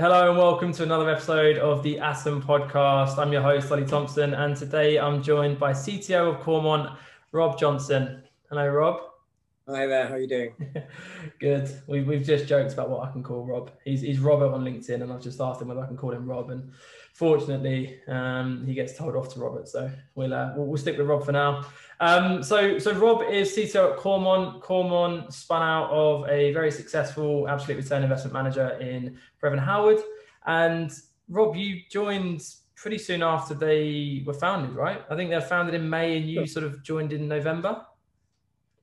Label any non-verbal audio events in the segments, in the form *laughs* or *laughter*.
Hello and welcome to another episode of the ASM podcast. I'm your host, Ollie Thompson, and today I'm joined by CTO of Coremont, Rob Johnson. Hello, Rob. Hi there, how are you doing? *laughs* Good. We, we've just joked about what I can call Rob. He's, he's Robert on LinkedIn, and I've just asked him whether I can call him Rob. And fortunately, um, he gets told off to Robert. So we'll, uh, we'll, we'll stick with Rob for now. Um, so, so Rob is CTO at Coremont. Coremont spun out of a very successful absolute return investment manager in Brevan Howard. And Rob, you joined pretty soon after they were founded, right? I think they were founded in May, and you sort of joined in November.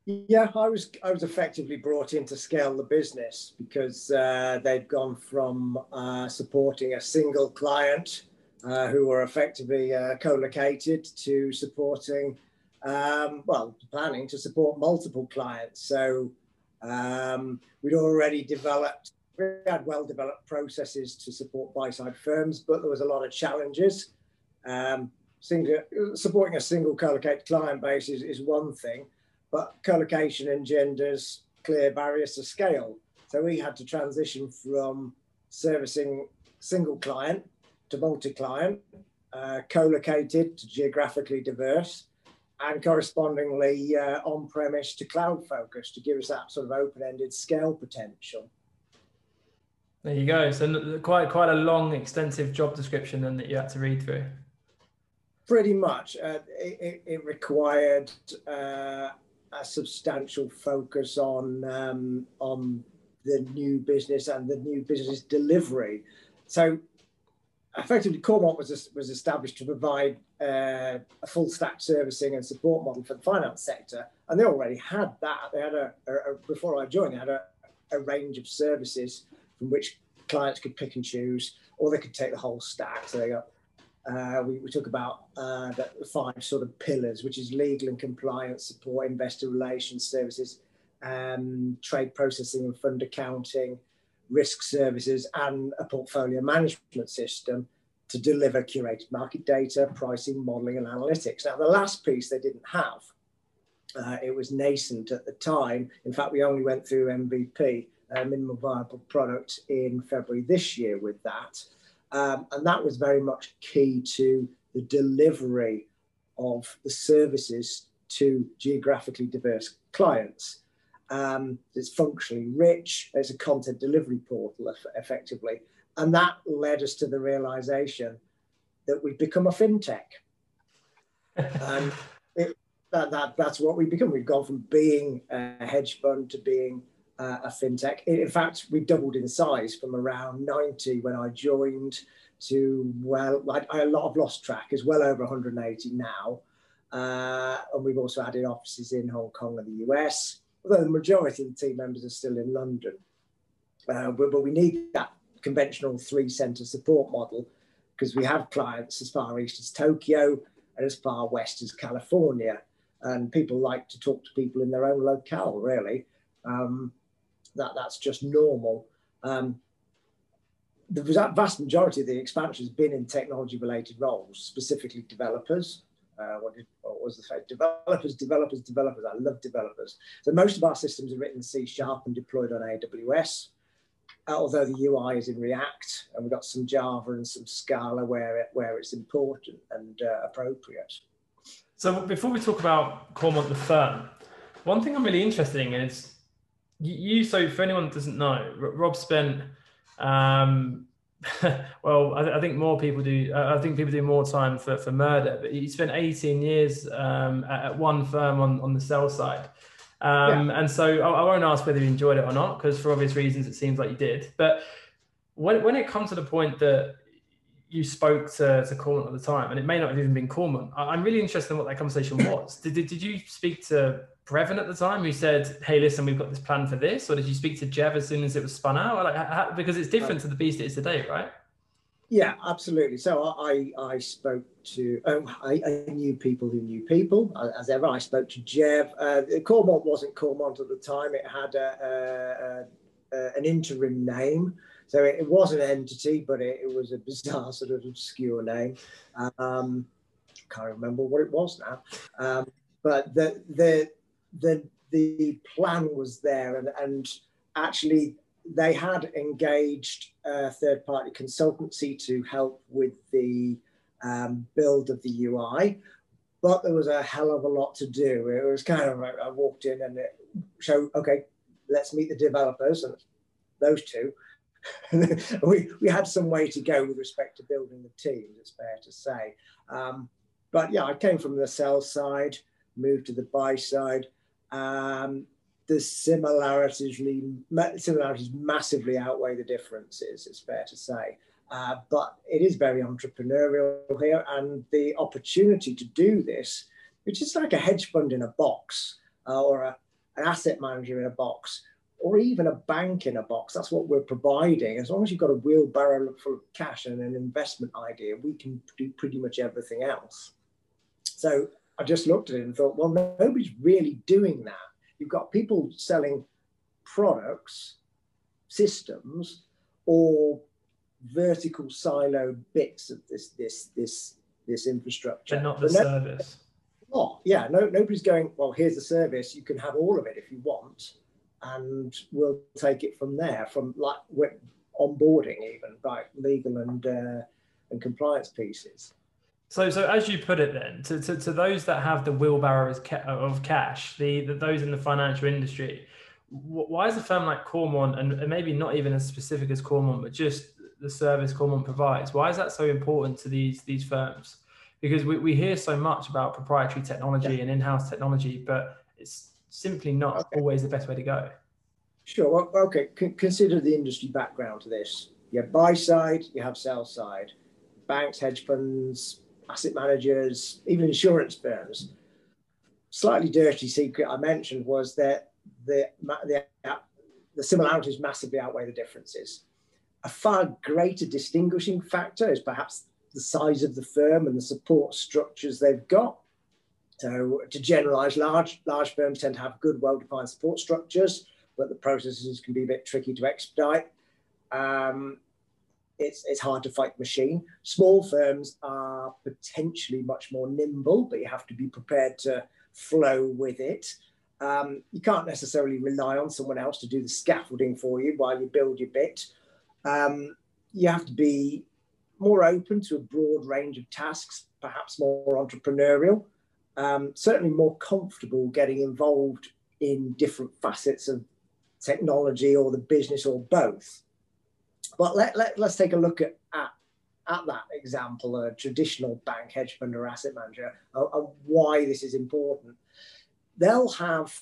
Yeah, I was I was effectively brought in to scale the business because uh, they'd gone from uh, supporting a single client uh, who were effectively uh, co-located to supporting um, well, planning to support multiple clients. So um, we'd already developed, we had well developed processes to support buy side firms, but there was a lot of challenges. Um, single, supporting a single co-located client base is, is one thing, but co-location engenders clear barriers to scale. So we had to transition from servicing single client to multi-client, uh, co-located to geographically diverse, and correspondingly uh, on-premise to cloud focus to give us that sort of open-ended scale potential. There you go. So quite quite a long, extensive job description then that you had to read through. Pretty much. Uh, it, it, required uh, a substantial focus on um, on the new business and the new business delivery. So effectively, Coremont was was established to provide uh, a full stack servicing and support model for the finance sector, and they already had that. They had a, a, a before I joined, they had a, a range of services from which clients could pick and choose, or they could take the whole stack. So they got uh, we, we, talk about uh, the five sort of pillars, which is legal and compliance support, investor relations services, um, trade processing and fund accounting, risk services, and a portfolio management system to deliver curated market data, pricing, modeling, and analytics. Now, the last piece they didn't have. Uh, it was nascent at the time. In fact, we only went through MVP, uh, minimum viable product, in February this year with that. Um, and that was very much key to the delivery of the services to geographically diverse clients. Um, it's functionally rich. It's a content delivery portal, effectively. And that led us to the realization that we've become a fintech. *laughs* and it, that, that, that's what we've become. We've gone from being a hedge fund to being uh, a fintech. In fact, we've doubled in size from around 90 when I joined to, well, a lot of lost track, is well over 180 now. Uh, and we've also added offices in Hong Kong and the US, although the majority of the team members are still in London. Uh, but, but we need that conventional three center support model because we have clients as far east as Tokyo and as far west as California. And people like to talk to people in their own locale, really. Um, that, that's just normal. Um, the vast majority of the expansion has been in technology related roles, specifically developers. Uh, what, did, what, was the phrase? Developers, developers, developers. I love developers. So most of our systems are written in C sharp and deployed on AWS although the UI is in React, and we've got some Java and some Scala where it, where it's important and uh, appropriate. So before we talk about Coremont the firm, one thing I'm really interested in is you. So for anyone that doesn't know, Rob spent. Um, *laughs* well, I, I, think more people do. Uh, I think people do more time for, for murder, but he spent 18 years um, at, at one firm on, on the sell side. Um, yeah. And so I, I, won't ask whether you enjoyed it or not, because for obvious reasons, it seems like you did. But when, when it comes to the point that you spoke to, to Coremont at the time, and it may not have even been Coremont, I'm really interested in what that conversation was. did, did, did you speak to Brevan at the time who said, hey, listen, we've got this plan for this? Or did you speak to Jev as soon as it was spun out? Like, how, because it's different to the beast it is today, right? Yeah, absolutely. So I I spoke to um, I, I, knew people who knew people. As ever, I spoke to Jev. Uh, Coremont wasn't Coremont at the time. It had a, a, a, an interim name, so it, it, was an entity, but it, it, was a bizarre sort of obscure name. Um, can't remember what it was now. Um, but the the the the plan was there, and and actually they had engaged a third party consultancy to help with the um, build of the UI, but there was a hell of a lot to do. It was kind of, I walked in and it okay, let's meet the developers and those two. *laughs* we, we had some way to go with respect to building the team, it's fair to say. Um, but yeah, I came from the sell side, moved to the buy side. Um, the similarities, similarities massively outweigh the differences, it's fair to say. Uh, but it is very entrepreneurial here, and the opportunity to do this, which is like a hedge fund in a box uh, or a, an asset manager in a box, or even a bank in a box. That's what we're providing. As long as you've got a wheelbarrow full of cash and an investment idea, we can do pretty much everything else. So I just looked at it and thought, well, nobody's really doing that. You've got people selling products, systems, or vertical silo bits of this this this this infrastructure. But not the no, service. Oh, yeah. No, nobody's going. Well, here's the service. You can have all of it if you want, and we'll take it from there. From like onboarding, even like legal and uh, and compliance pieces. So, so as you put it, then to, to, to those that have the wheelbarrow uh, of cash, the, the those in the financial industry, why is a firm like Coremont, and, and maybe not even as specific as Coremont, but just the service Coremont provides, why is that so important to these these firms? Because we, we hear so much about proprietary technology yeah. and in-house technology, but it's simply not okay. always the best way to go. Sure. Well, okay. C- consider the industry background to this. You have buy side, you have sell side, banks, hedge funds, asset managers, even insurance firms. Slightly dirty secret I mentioned was that the, the, the similarities massively outweigh the differences. A far greater distinguishing factor is perhaps the size of the firm and the support structures they've got. So, to generalize, large, large firms tend to have good, well defined support structures, but the processes can be a bit tricky to expedite. Um, it's, it's hard to fight the machine. Small firms are potentially much more nimble, but you have to be prepared to flow with it. Um, you can't necessarily rely on someone else to do the scaffolding for you while you build your bit. Um, you have to be more open to a broad range of tasks, perhaps more entrepreneurial, um, certainly more comfortable getting involved in different facets of technology or the business or both. But let, let, let's take a look at, at, at that example, a traditional bank, hedge fund, or asset manager, and why this is important. They'll have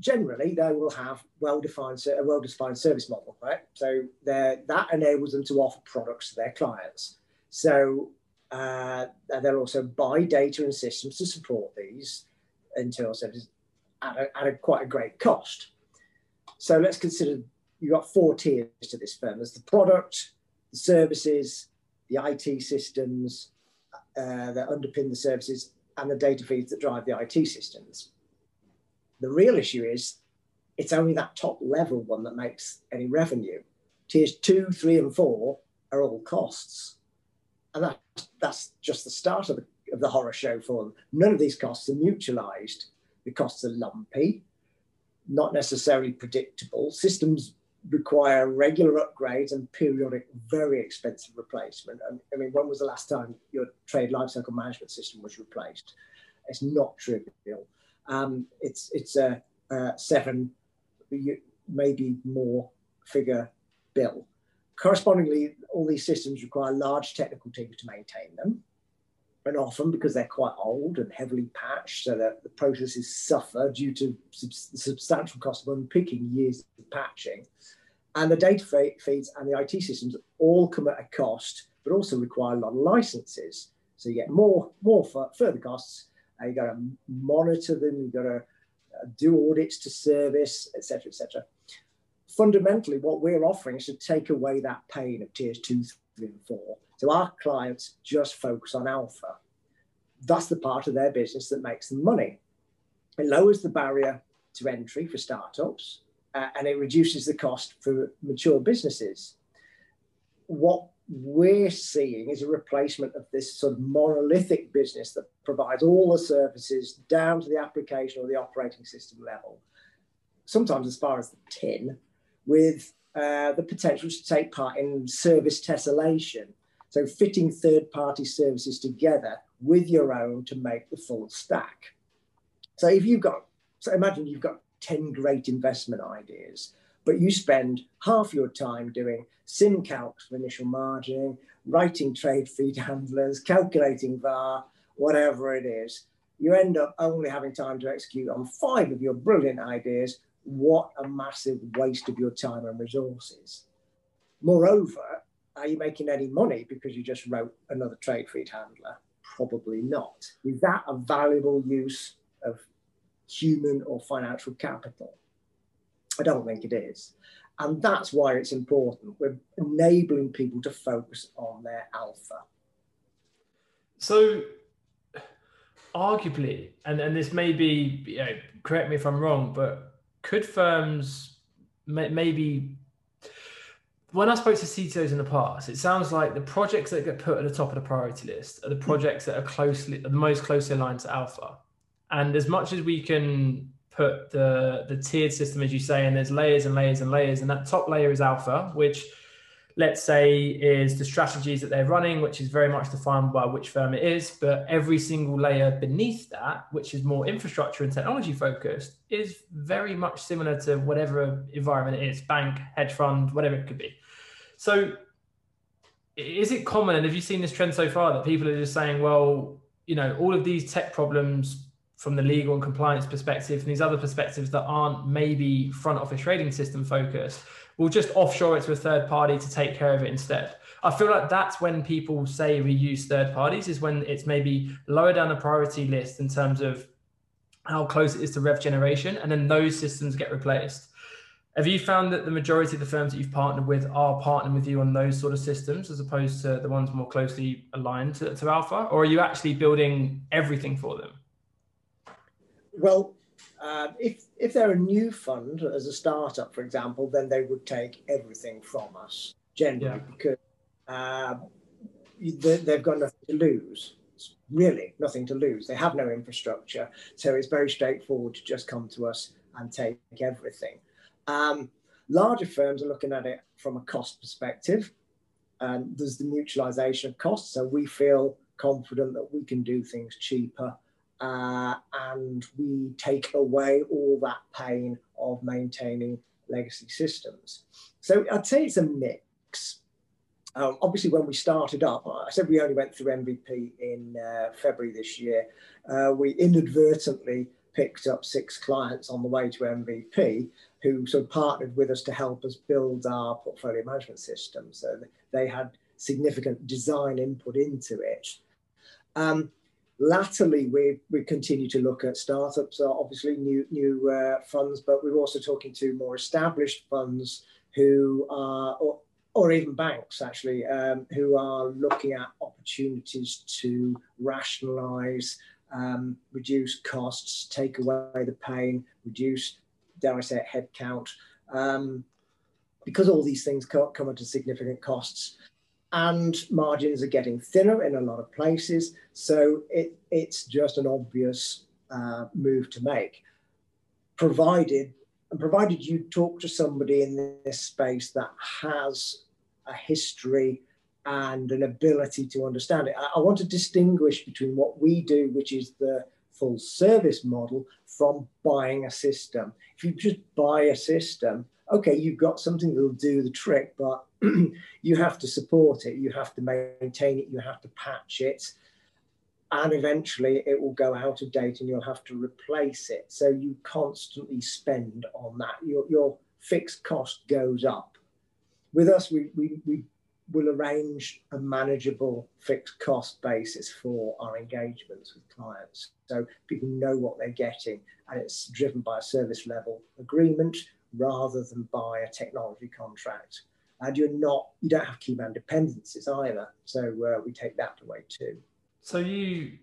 generally they will have well-defined a well-defined service model, right? So that enables them to offer products to their clients. So uh, they'll also buy data and systems to support these internal services at a, at a quite a great cost. So let's consider you've got four tiers to this firm. There's the product, the services, the IT systems uh, that underpin the services, and the data feeds that drive the IT systems. The real issue is it's only that top level one that makes any revenue. Tiers two, three, and four are all costs. And that, that's just the start of the, of the horror show for them. None of these costs are mutualized. The costs are lumpy, not necessarily predictable. Systems require regular upgrades and periodic, very expensive replacement. I mean, when was the last time your trade lifecycle management system was replaced? It's not trivial. Um, it's it's a, a seven, maybe more figure bill. Correspondingly, all these systems require large technical teams to maintain them. And often because they're quite old and heavily patched, so that the processes suffer due to sub- substantial cost of unpicking years of patching. And the data feeds and the IT systems all come at a cost, but also require a lot of licenses. So you get more, more further costs uh, you got to monitor them. You got to uh, do audits to service, etc., etc. Fundamentally, what we're offering is to take away that pain of tiers two, three, and four. So our clients just focus on alpha. That's the part of their business that makes them money. It lowers the barrier to entry for startups, uh, and it reduces the cost for mature businesses. What we're seeing is a replacement of this sort of monolithic business that provides all the services down to the application or the operating system level, sometimes as far as the tin, with uh, the potential to take part in service tessellation. So fitting third-party services together with your own to make the full stack. So if you've got, so imagine you've got 10 great investment ideas, but you spend half your time doing SIMM calcs for initial margining, writing trade feed handlers, calculating VAR, whatever it is. You end up only having time to execute on five of your brilliant ideas. What a massive waste of your time and resources. Moreover, are you making any money because you just wrote another trade feed handler? Probably not. Is that a valuable use of human or financial capital? I don't think it is. And that's why it's important. We're enabling people to focus on their alpha. So, arguably, and, and this may be, you know, correct me if I'm wrong, but could firms may, maybe when I spoke to CTOs in the past, it sounds like the projects that get put at the top of the priority list are the hmm. projects that are closely, are the most closely aligned to alpha. And as much as we can put the the tiered system, as you say, and there's layers and layers and layers, and that top layer is alpha, which let's say is the strategies that they're running, which is very much defined by which firm it is. But every single layer beneath that, which is more infrastructure and technology focused, is very much similar to whatever environment it is, bank, hedge fund, whatever it could be. So is it common, and have you seen this trend so far that people are just saying, well, you know, all of these tech problems from the legal and compliance perspective and these other perspectives that aren't maybe front office trading system focused, we'll just offshore it to a third party to take care of it instead. I feel like that's when people say we use third parties is when it's maybe lower down the priority list in terms of how close it is to rev generation, and then those systems get replaced. Have you found that the majority of the firms that you've partnered with are partnering with you on those sort of systems as opposed to the ones more closely aligned to, to Alpha? Or are you actually building everything for them? Well, uh, if if they're a new fund as a startup, for example, then they would take everything from us generally yeah. because uh, they've got nothing to lose. It's really nothing to lose. They have no infrastructure, so it's very straightforward to just come to us and take everything. Um, larger firms are looking at it from a cost perspective, and there's the mutualization of costs. So we feel confident that we can do things cheaper uh, and we take away all that pain of maintaining legacy systems. So I'd say it's a mix. Um, obviously, when we started up, I said we only went through MVP in uh, February this year. Uh, we inadvertently picked up six clients on the way to MVP who sort of partnered with us to help us build our portfolio management system. So they had significant design input into it. Um, latterly, we we continue to look at startups, obviously new new uh, funds, but we're also talking to more established funds who are, or, or even banks actually, um, who are looking at opportunities to rationalise, um, reduce costs, take away the pain, reduce, dare I say, headcount. Um, because all these things come at significant costs and margins are getting thinner in a lot of places. So it, it's just an obvious uh, move to make, provided and provided you talk to somebody in this space that has a history and an ability to understand it. I, I want to distinguish between what we do, which is the full service model, from buying a system. If you just buy a system, okay, you've got something that will do the trick, but *clears throat* you have to support it, you have to maintain it, you have to patch it, and eventually it will go out of date and you'll have to replace it. So you constantly spend on that. Your, your fixed cost goes up. With us, we, we, we will arrange a manageable fixed cost basis for our engagements with clients. So people know what they're getting and it's driven by a service level agreement rather than by a technology contract. And you're not, you don't have key man dependencies either. So uh, we take that away too. So you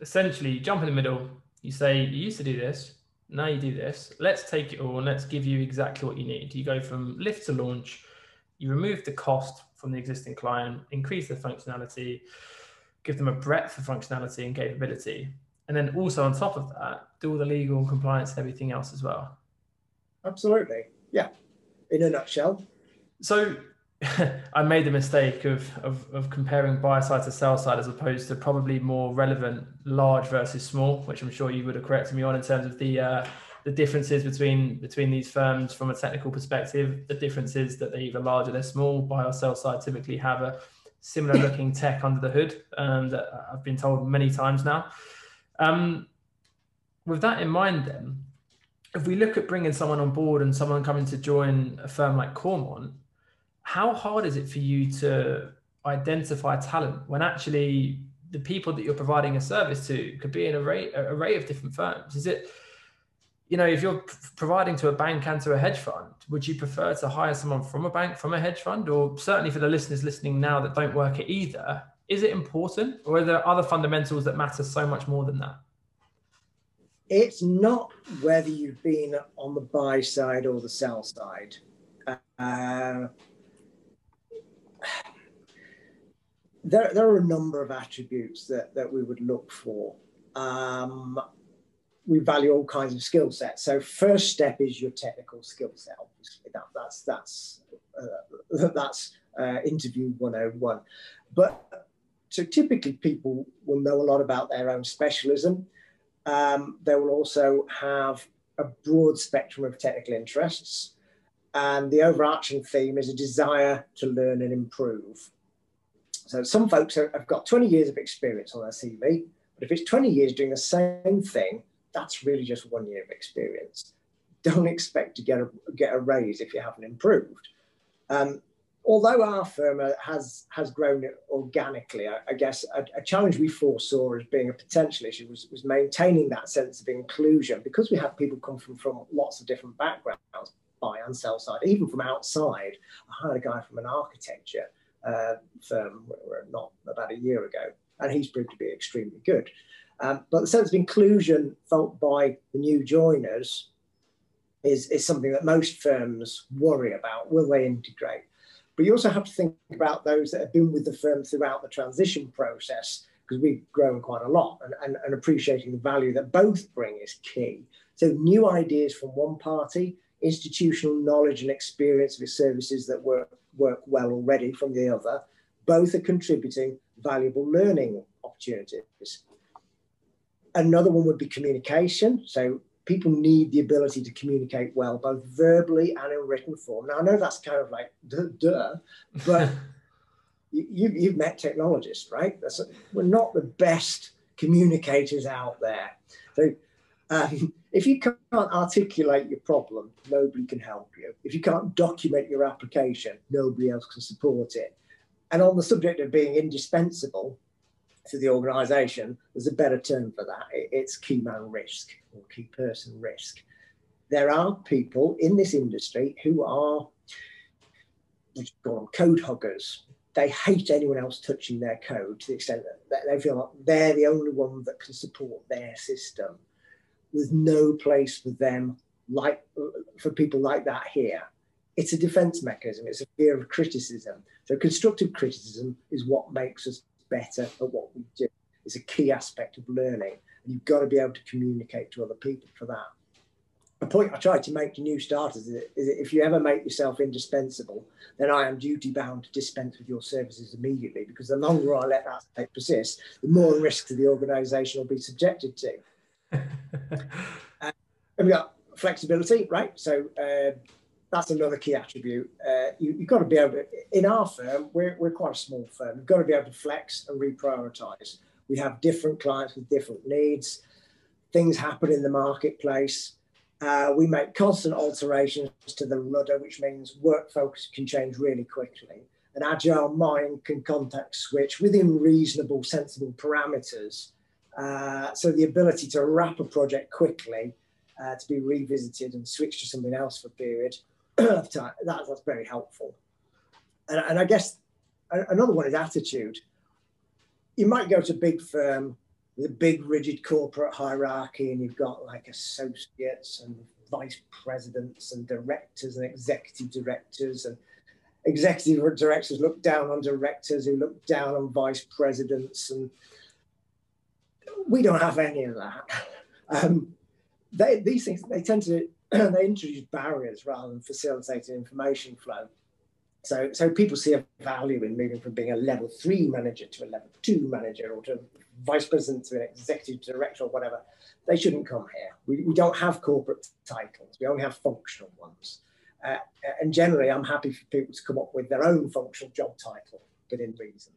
essentially jump in the middle. You say, you used to do this, now you do this. Let's take it all and let's give you exactly what you need. You go from lift to launch, you remove the cost from the existing client, increase the functionality, give them a breadth of functionality and capability. And then also on top of that, do all the legal and compliance and everything else as well. Absolutely. Yeah. in a nutshell. So *laughs* I made the mistake of, of, of comparing buy side to sell side as opposed to probably more relevant large versus small, which I'm sure you would have corrected me on in terms of the uh, the differences between between these firms from a technical perspective. The differences that they're either large or they're small. Buy or sell side typically have a similar looking tech under the hood, and I've been told many times now. Um, with that in mind, then, if we look at bringing someone on board and someone coming to join a firm like Coremont, how hard is it for you to identify talent when actually the people that you're providing a service to could be an array, array of different firms? Is it, you know, if you're providing to a bank and to a hedge fund, would you prefer to hire someone from a bank, from a hedge fund, or certainly for the listeners listening now that don't work at either? Is it important, or are there other fundamentals that matter so much more than that? It's not whether you've been on the buy side or the sell side. Uh, there, there are a number of attributes that, that we would look for. Um, we value all kinds of skill sets. So first step is your technical skill set. Obviously, that, that's that's uh, *laughs* that's uh, interview 101. But so typically people will know a lot about their own specialism. Um, they will also have a broad spectrum of technical interests. And the overarching theme is a desire to learn and improve. So some folks have got 20 years of experience on their CV, but if it's 20 years doing the same thing, that's really just one year of experience. Don't expect to get a, get a raise if you haven't improved. Um, although our firm has has grown organically, I, I guess a, a, challenge we foresaw as being a potential issue was, was maintaining that sense of inclusion because we have people come from, from lots of different backgrounds, buy and sell side, even from outside. I hired a guy from an architecture uh, firm not about a year ago, and he's proved to be extremely good. Um, but the sense of inclusion felt by the new joiners is, is something that most firms worry about. Will they integrate? But you also have to think about those that have been with the firm throughout the transition process, because we've grown quite a lot, and, and, and appreciating the value that both bring is key. So, new ideas from one party, institutional knowledge and experience of its services that work, work well already from the other, both are contributing valuable learning opportunities. Another one would be communication. So, people need the ability to communicate well, both verbally and in written form. Now, I know that's kind of like duh, duh but *laughs* you, you've met technologists, right? That's, we're not the best communicators out there. So, *laughs* if you can't articulate your problem, nobody can help you. If you can't document your application, nobody else can support it. And on the subject of being indispensable, to the organisation, there's a better term for that. It's key man risk or key person risk. There are people in this industry who are code huggers. They hate anyone else touching their code to the extent that they feel like they're the only one that can support their system. There's no place for them like for people like that here. It's a defense mechanism. It's a fear of criticism. So constructive criticism is what makes us better at what we do. It's a key aspect of learning, and you've got to be able to communicate to other people for that. A point I try to make to new starters is that if you ever make yourself indispensable, then I am duty bound to dispense with your services immediately because the longer I let that persist, the more risk the organisation will be subjected to. And we got flexibility, right? So uh, that's another key attribute. Uh, you, have got to be able to, in our firm, we're, we're quite a small firm, you've got to be able to flex and reprioritize. We have different clients with different needs. Things happen in the marketplace. Uh, we make constant alterations to the rudder, which means work focus can change really quickly. An agile mind can context switch within reasonable, sensible parameters. Uh, so the ability to wrap a project quickly, uh, to be revisited and switch to something else for a period, *clears throat* of time. That, that's very helpful. And, and I guess another one is attitude. You might go to a big firm with a big rigid corporate hierarchy, and you've got like associates and vice presidents and directors and executive directors and executive directors look down on directors who look down on vice presidents and we don't have any of that um, they, these things they tend to *clears throat* they introduced barriers rather than facilitating information flow. So, so people see a value in moving from being a level three manager to a level two manager or to vice president to an executive director or whatever. They shouldn't come here. We, we don't have corporate titles. We only have functional ones. Uh, and generally, I'm happy for people to come up with their own functional job title within reason.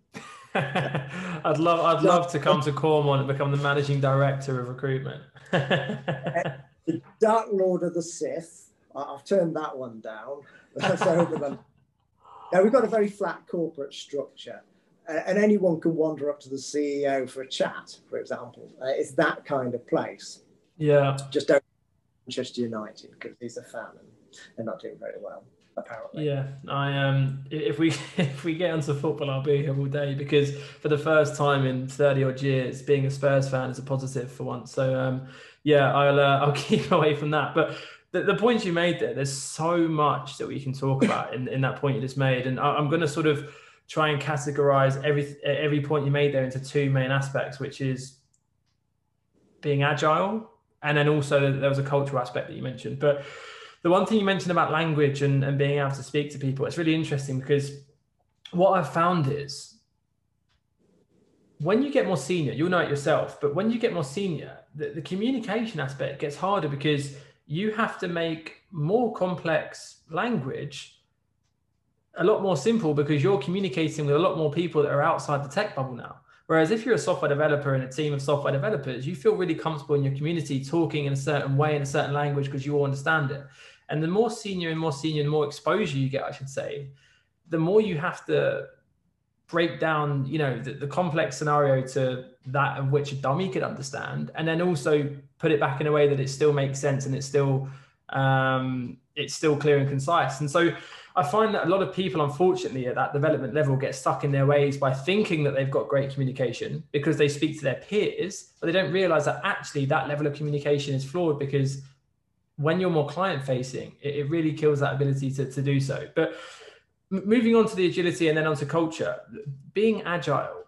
*laughs* I'd love, I'd love to come to Coremont and become the managing director of recruitment. the *laughs* Dark Lord of the Sith. I've turned that one down. *laughs* now we've got a very flat corporate structure, uh, and anyone can wander up to the CEO for a chat, for example. Uh, it's that kind of place. Yeah. Just don't Manchester United because he's a fan and they're not doing very well. Apparently. Yeah, I um, if we *laughs* if we get onto football, I'll be here all day because for the first time in thirty odd years, being a Spurs fan is a positive for once. So um, yeah, I'll uh, *laughs* I'll keep away from that. But the, the points you made there, there's so much that we can talk about in, in that point you just made. And I, am going to sort of try and categorize every, every point you made there into two main aspects, which is being agile. And then also there was a cultural aspect that you mentioned. But the one thing you mentioned about language and, and being able to speak to people, it's really interesting because what I've found is when you get more senior, you'll know it yourself, but when you get more senior, the, the communication aspect gets harder because you have to make more complex language a lot more simple because you're communicating with a lot more people that are outside the tech bubble now. Whereas if you're a software developer in a team of software developers, you feel really comfortable in your community talking in a certain way in a certain language because you all understand it. And the more senior and more senior and more exposure you get, I should say, the more you have to break down, you know, the, the complex scenario to that of which a dummy could understand, and then also put it back in a way that it still makes sense and it's still um, it's still clear and concise. And so I find that a lot of people, unfortunately, at that development level, get stuck in their ways by thinking that they've got great communication because they speak to their peers, but they don't realize that actually that level of communication is flawed because when you're more client facing, it, it really kills that ability to, to do so. But moving on to the agility and then onto culture, being agile,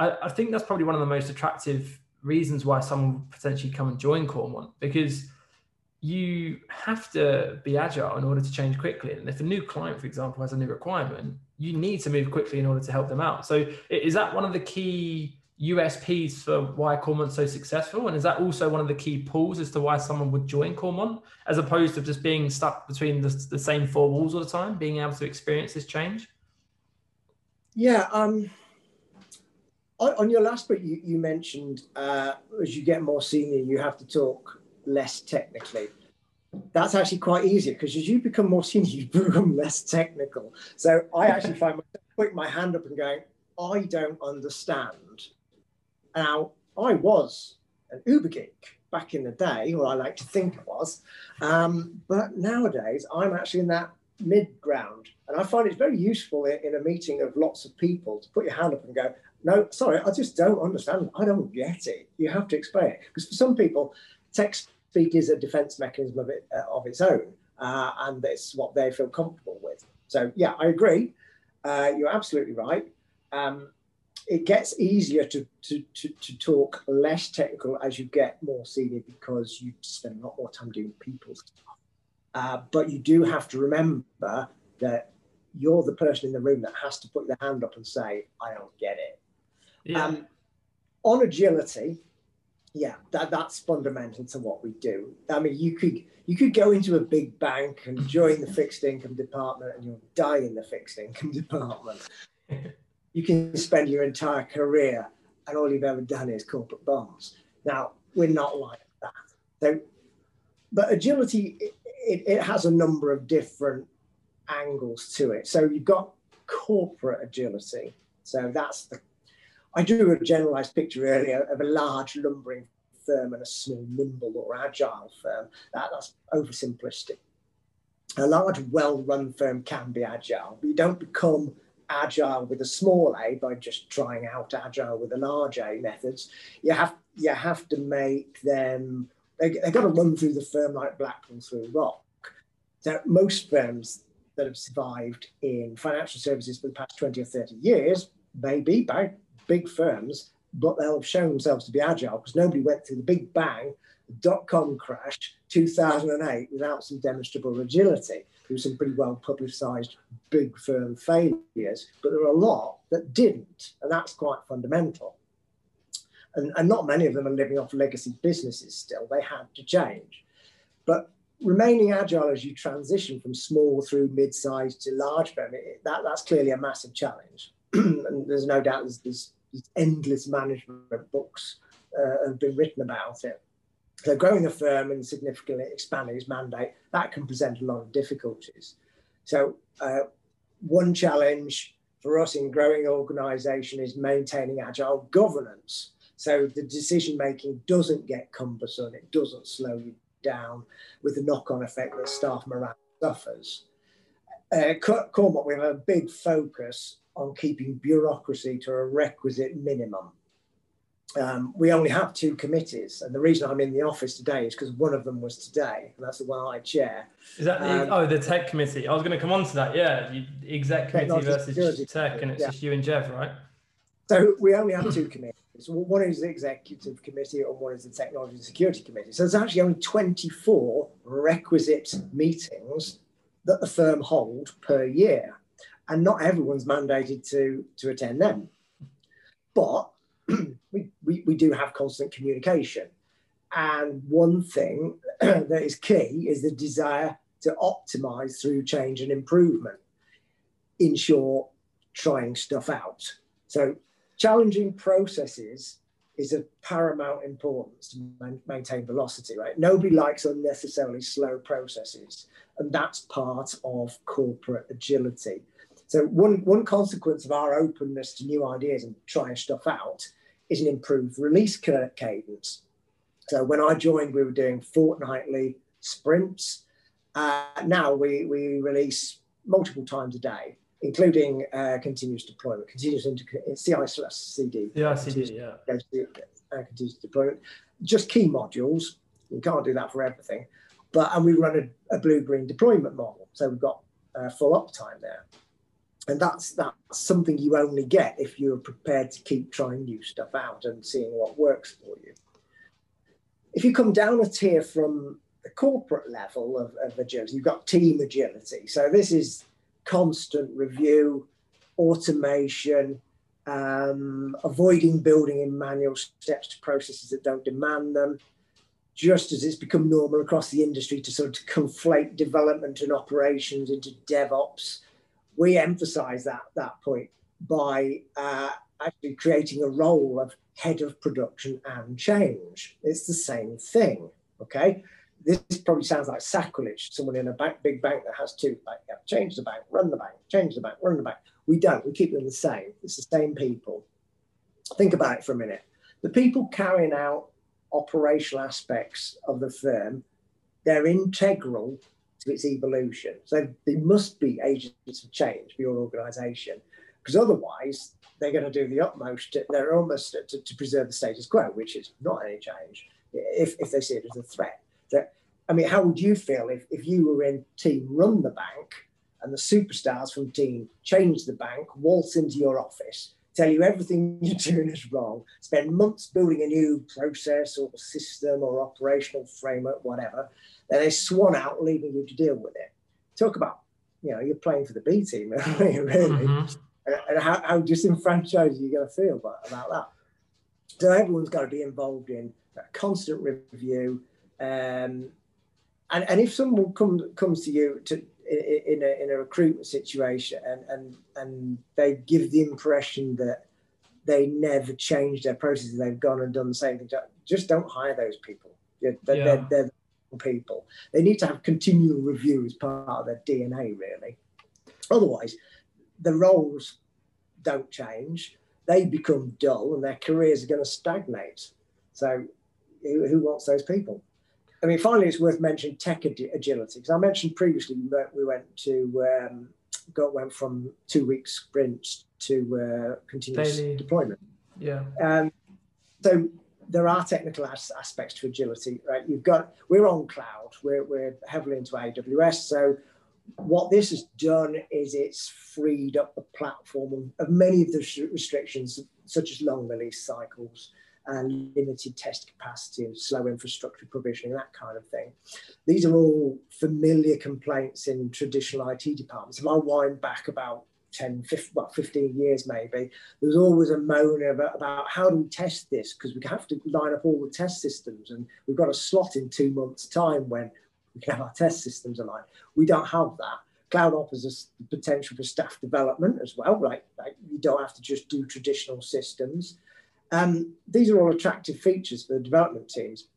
I, I think that's probably one of the most attractive reasons why someone would potentially come and join Coremont because you have to be agile in order to change quickly. And if a new client, for example, has a new requirement, you need to move quickly in order to help them out. So is that one of the key USPs for why Coremont's so successful? And is that also one of the key pulls as to why someone would join Coremont, as opposed to just being stuck between the, the same four walls all the time, being able to experience this change? Yeah. Um, on, your last bit, you, you mentioned uh, as you get more senior, you have to talk less technically. That's actually quite easy because as you become more senior, *laughs* you become less technical. So I actually find myself putting my hand up and going, I don't understand. Now, I was an Uber geek back in the day, or I like to think I was. Um, but nowadays, I'm actually in that mid ground. And I find it's very useful in, in, a meeting of lots of people to put your hand up and go, no, sorry, I just don't understand. I don't get it. You have to explain it. Because for some people, text speak is a defense mechanism of, it, uh, of its own. Uh, and it's what they feel comfortable with. So, yeah, I agree. Uh, you're absolutely right. Um, it gets easier to, to, to, to, talk less technical as you get more senior because you spend a lot more time doing people stuff. Uh, but you do have to remember that you're the person in the room that has to put their hand up and say, I don't get it. Yeah. Um, on agility, yeah, that, that's fundamental to what we do. I mean, you could you could go into a big bank and join the fixed income department and you'll die in the fixed income *laughs* department. you can spend your entire career and all you've ever done is corporate bonds. Now, we're not like that. So, but agility, it, it, it has a number of different angles to it. So you've got corporate agility. So that's the I drew a generalized picture earlier of a large lumbering firm and a small, nimble or agile firm. That, that's oversimplistic. A large, well run firm can be agile, but you don't become agile with a small a by just trying out agile with a large a methods. You have, you have to make them, they, they've got to run through the firm like Blackpool through rock. So most firms that have survived in financial services for the past 20 or 30 years may be by big firms, but they'll have shown themselves to be agile because nobody went through the big bang, dot com crash 2008 without some demonstrable agility. There were some pretty well publicized big firm failures, but there were a lot that didn't, and that's quite fundamental. And, and not many of them are living off legacy businesses still. They had to change. But remaining agile as you transition from small through mid-sized to large firm, that, that's clearly a massive challenge. And there's no doubt there's, there's, there's endless management books uh, have been written about it. So growing a firm and significantly expanding its mandate, that can present a lot of difficulties. So uh, one challenge for us in growing organisation is maintaining agile governance. So the decision making doesn't get cumbersome, it doesn't slow you down with the knock-on effect that staff morale suffers. Uh, Coremont, we have a big focus on keeping bureaucracy to a requisite minimum um, we only have two committees, and the reason I'm in the office today is because one of them was today, and that's the one I chair. Is that the, um, oh the tech committee? I was going to come on to that. Yeah, the exec committee versus tech, and it's yeah. just you and Jeff, right? So we only have two committees. One is the executive committee, and one is the technology and security committee. So there's actually only 24 requisite meetings that the firm hold per year, and not everyone's mandated to to attend them. But *clears throat* we, we, we do have constant communication. And one thing *clears throat* that is key is the desire to optimize through change and improvement. In short, trying stuff out. So, challenging processes is of paramount importance to man- maintain velocity, right? Nobody likes unnecessarily slow processes, and that's part of corporate agility. So, one, one consequence of our openness to new ideas and trying stuff out is an improved release cadence. So when I joined, we were doing fortnightly sprints. Uh, now we, we release multiple times a day, including uh, continuous deployment, continuous into CI slash CD. Yeah, CD, yeah. Uh, continuous deployment. Just key modules. You can't do that for everything. But and we run a, a blue-green deployment model. So we've got uh, full uptime there and that's that's something you only get if you're prepared to keep trying new stuff out and seeing what works for you. If you come down a tier from the corporate level of, of agility, you've got team agility. So this is constant review, automation, um, avoiding building in manual steps to processes that don't demand them. Just as it's become normal across the industry to sort of conflate development and operations into DevOps we emphasize that that point by uh, actually creating a role of head of production and change. It's the same thing. Okay. This probably sounds like sacrilege. Someone in a bank, big bank that has two bank, yeah, change the bank, run the bank, change the bank, run the bank. We don't. We keep them the same. It's the same people. Think about it for a minute. The people carrying out operational aspects of the firm, they're integral to its evolution. So they must be agents of change for your organization, because otherwise they're going to do the utmost. To, they're almost to, to, preserve the status quo, which is not any change, if, if they see it as a threat. So, I mean, how would you feel if, if you were in team run the bank and the superstars from team change the bank, waltz into your office, tell you everything *laughs* you're doing is wrong, spend months building a new process or system or operational framework, whatever, then they swan out, leaving you to deal with it. Talk about, you know, you're playing for the B team, *laughs* really. Mm-hmm. And, and, how, how disenfranchised are you going to feel about, about that? So everyone's got to be involved in a constant review. Um, and, and if someone come, comes to you to, in a, in a recruitment situation and, and, and they give the impression that they never changed their processes, they've gone and done the same thing, just don't hire those people. They're, yeah. they're, they're people. They need to have continual review as part of their DNA, really. Otherwise, the roles don't change. They become dull and their careers are going to stagnate. So, who, who wants those people? I mean, finally, it's worth mentioning tech agility because I mentioned previously we went to um, got went from two week sprints to uh, continuous Daily. deployment. Yeah. Um, so there are technical as- aspects to agility, right? You've got we're on cloud, we're, we're heavily into AWS. So what this has done is it's freed up the platform of many of the restrictions, such as long release cycles. and limited test capacity and slow infrastructure provisioning, that kind of thing. These are all familiar complaints in traditional IT departments. If I wind back about 10, 15, well, 15 years maybe, there was always a moan about, about how do we test this? Because we have to line up all the test systems and we've got a slot in two months' time when we can have our test systems aligned. We don't have that. Cloud offers a potential for staff development as well, right? Like you don't have to just do traditional systems. Um, these are all attractive features for the development teams.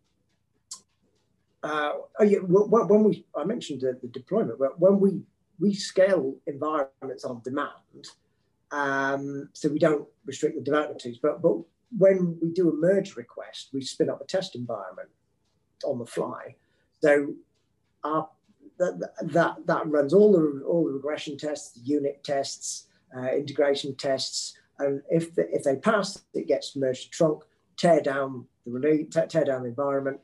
Uh, oh when we, I mentioned the, the deployment, but when we we scale environments on demand, um, so we don't restrict the development teams. But but when we do a merge request, we spin up a test environment on the fly. So our that, that that runs all the all the regression tests, unit tests, uh, integration tests, and if the, if they pass, it gets merged to trunk, tear down the tear down the environment,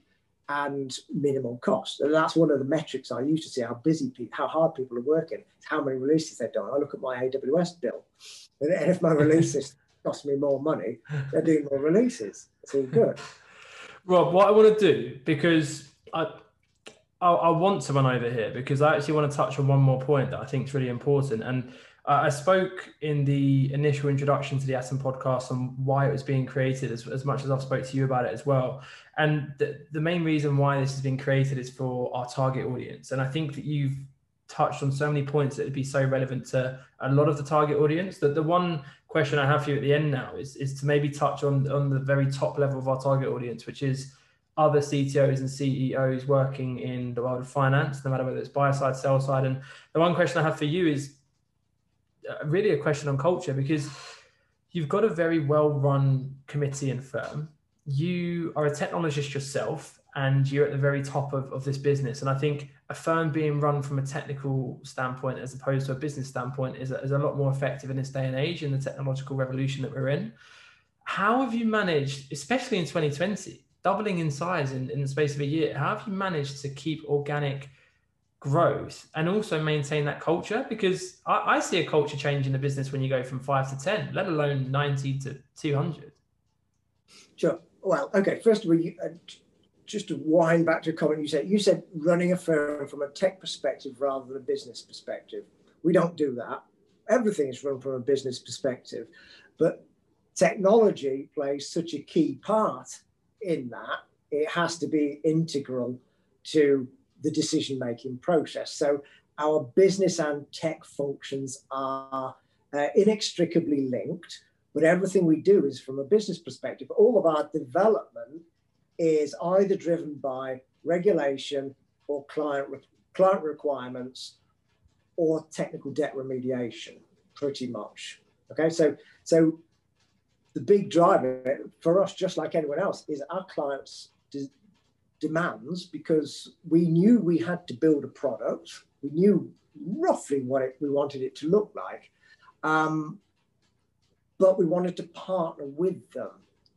and minimal cost. And that's one of the metrics I use to see how busy people, how hard people are working, it's how many releases they've done. I look at my AWS bill, and if my releases *laughs* cost me more money, they're doing more releases. It's all good. *laughs* Rob, what I want to do because I, I, I want to run over here because I actually want to touch on one more point that I think is really important and uh, I spoke in the initial introduction to the Atom podcast on why it was being created, as, as much as I've spoke to you about it as well. And the, the main reason why this has been created is for our target audience. And I think that you've touched on so many points that would be so relevant to a lot of the target audience. That the one question I have for you at the end now is, is to maybe touch on, on the very top level of our target audience, which is other CTOs and CEOs working in the world of finance, no matter whether it's buy side, sell side. And the one question I have for you is Uh, really a question on culture because you've got a very well run committee and firm. You are a technologist yourself and you're at the very top of, of this business. And I think a firm being run from a technical standpoint as opposed to a business standpoint is a, is a lot more effective in this day and age in the technological revolution that we're in. How have you managed, especially in 2020, doubling in size in, in the space of a year? How have you managed to keep organic growth and also maintain that culture because I, I, see a culture change in the business when you go from five to 10, let alone 90 to 200. Sure. Well, okay. First of all, you, uh, just to wind back to a comment you said, you said running a firm from a tech perspective rather than a business perspective. We don't do that. Everything is run from a business perspective, but technology plays such a key part in that. It has to be integral to the decision making process. So our business and tech functions are uh, inextricably linked, but everything we do is from a business perspective. All of our development is either driven by regulation or client re- client requirements or technical debt remediation, pretty much. Okay, so so the big driver for us, just like anyone else, is our clients' demands because we knew we had to build a product. We knew roughly what it, we wanted it to look like. Um, but we wanted to partner with them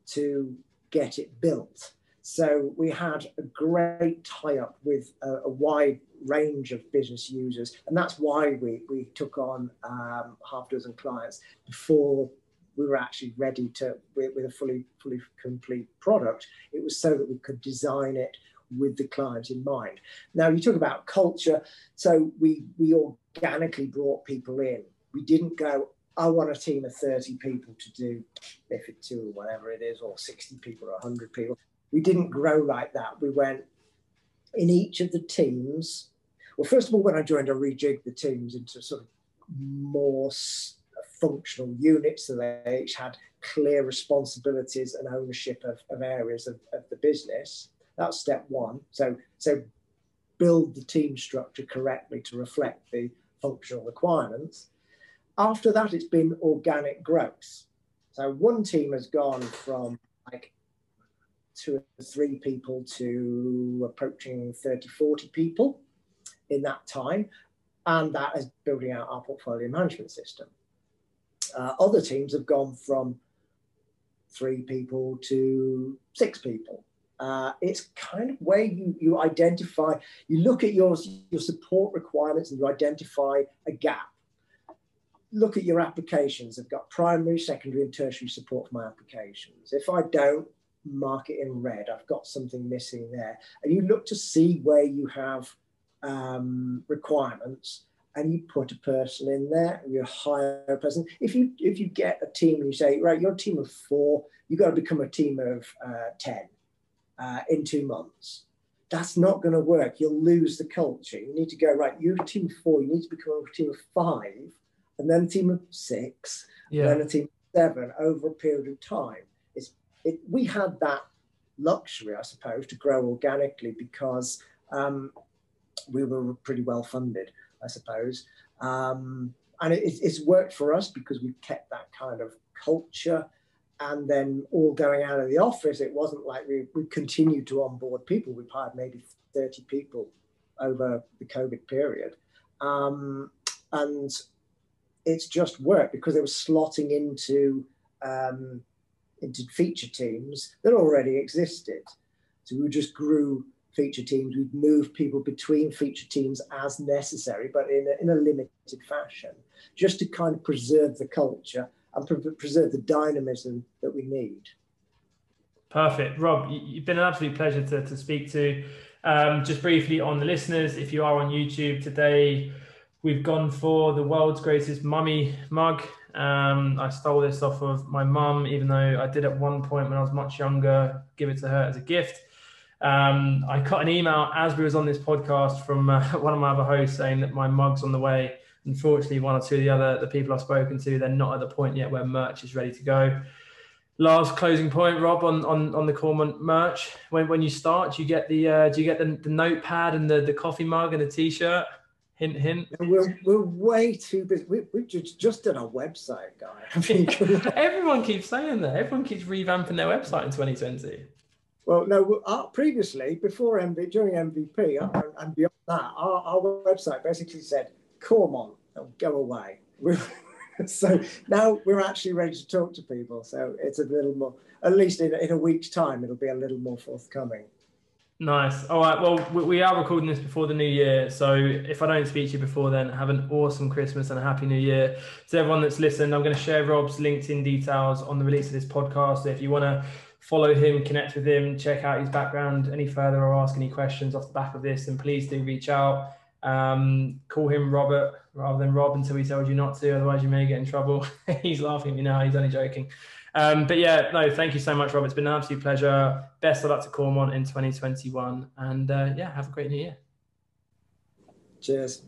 to get it built. So we had a great tie up with a, a, wide range of business users. And that's why we, we took on um, half dozen clients before we were actually ready to with, with, a fully fully complete product. It was so that we could design it with the client in mind. Now you talk about culture, so we we organically brought people in. We didn't go. I want a team of 30 people to do if it two or whatever it is, or 60 people or 100 people. We didn't grow like that. We went in each of the teams. Well, first of all, when I joined, I rejigged the teams into sort of more functional units so they each had clear responsibilities and ownership of, of areas of, of the business. That's step one. So, so build the team structure correctly to reflect the functional requirements. After that, it's been organic growth. So one team has gone from like two or three people to approaching 30, 40 people in that time. And that is building out our portfolio management system. Uh, other teams have gone from three people to six people. Uh, it's kind of where you, you identify, you look at your, your support requirements and you identify a gap. Look at your applications. I've got primary, secondary, and tertiary support for my applications. If I don't, mark it in red. I've got something missing there. And you look to see where you have um, requirements and you put a person in there and you hire a person. If you if you get a team and you say, right, you're a team of four, you've got to become a team of uh, 10 uh, in two months. That's not going to work. You'll lose the culture. You need to go, right, you're a team of four, you need to become a team of five, and then a team of six, yeah. then a team of seven over a period of time. It's, it, we had that luxury, I suppose, to grow organically because um, we were pretty well funded, I suppose. Um, and it, it's worked for us because we've kept that kind of culture. And then all going out of the office, it wasn't like we, we continued to onboard people. We've hired maybe 30 people over the COVID period. Um, and it's just worked because it was slotting into um, into feature teams that already existed. So we just grew feature teams. We'd move people between feature teams as necessary, but in a, in a limited fashion, just to kind of preserve the culture and pre- preserve the dynamism that we need. Perfect. Rob, you've been an absolute pleasure to, to speak to. Um, just briefly on the listeners, if you are on YouTube today, we've gone for the world's greatest mummy mug. Um, I stole this off of my mum, even though I did at one point when I was much younger give it to her as a gift. Um, I got an email as we was on this podcast from uh, *laughs* one of my other hosts saying that my mug's on the way. Unfortunately, one or two of the other the people I've spoken to, they're not at the point yet where merch is ready to go. Last closing point, Rob, on on, on the Coremont merch. When when you start, do you get the uh, do you get the, the notepad and the, the coffee mug and the t-shirt? Hint, hint. We're, we're way too busy. We, we've just, just done a website, guy. *laughs* Everyone keeps saying that. Everyone keeps revamping their website in 2020. Well, no, uh, previously, before MV, during MVP uh, and beyond that, our, our website basically said, come on, go away. *laughs* so now we're actually ready to talk to people. So it's a little more, at least in, in a week's time, it'll be a little more forthcoming. Nice. All right. Well, we are recording this before the new year. So if I don't speak to you before then, have an awesome Christmas and a happy new year. To everyone that's listened, I'm going to share Rob's LinkedIn details on the release of this podcast. So if you want to follow him, connect with him, check out his background any further or ask any questions off the back of this, then please do reach out. Um, call him Robert rather than Rob until he tells you not to. Otherwise, you may get in trouble. *laughs* He's laughing at me now. He's only joking. Um, but yeah, no, thank you so much, Rob. It's been an absolute pleasure. Best of luck to Coremont in 2021. And uh, yeah, have a great new year. Cheers.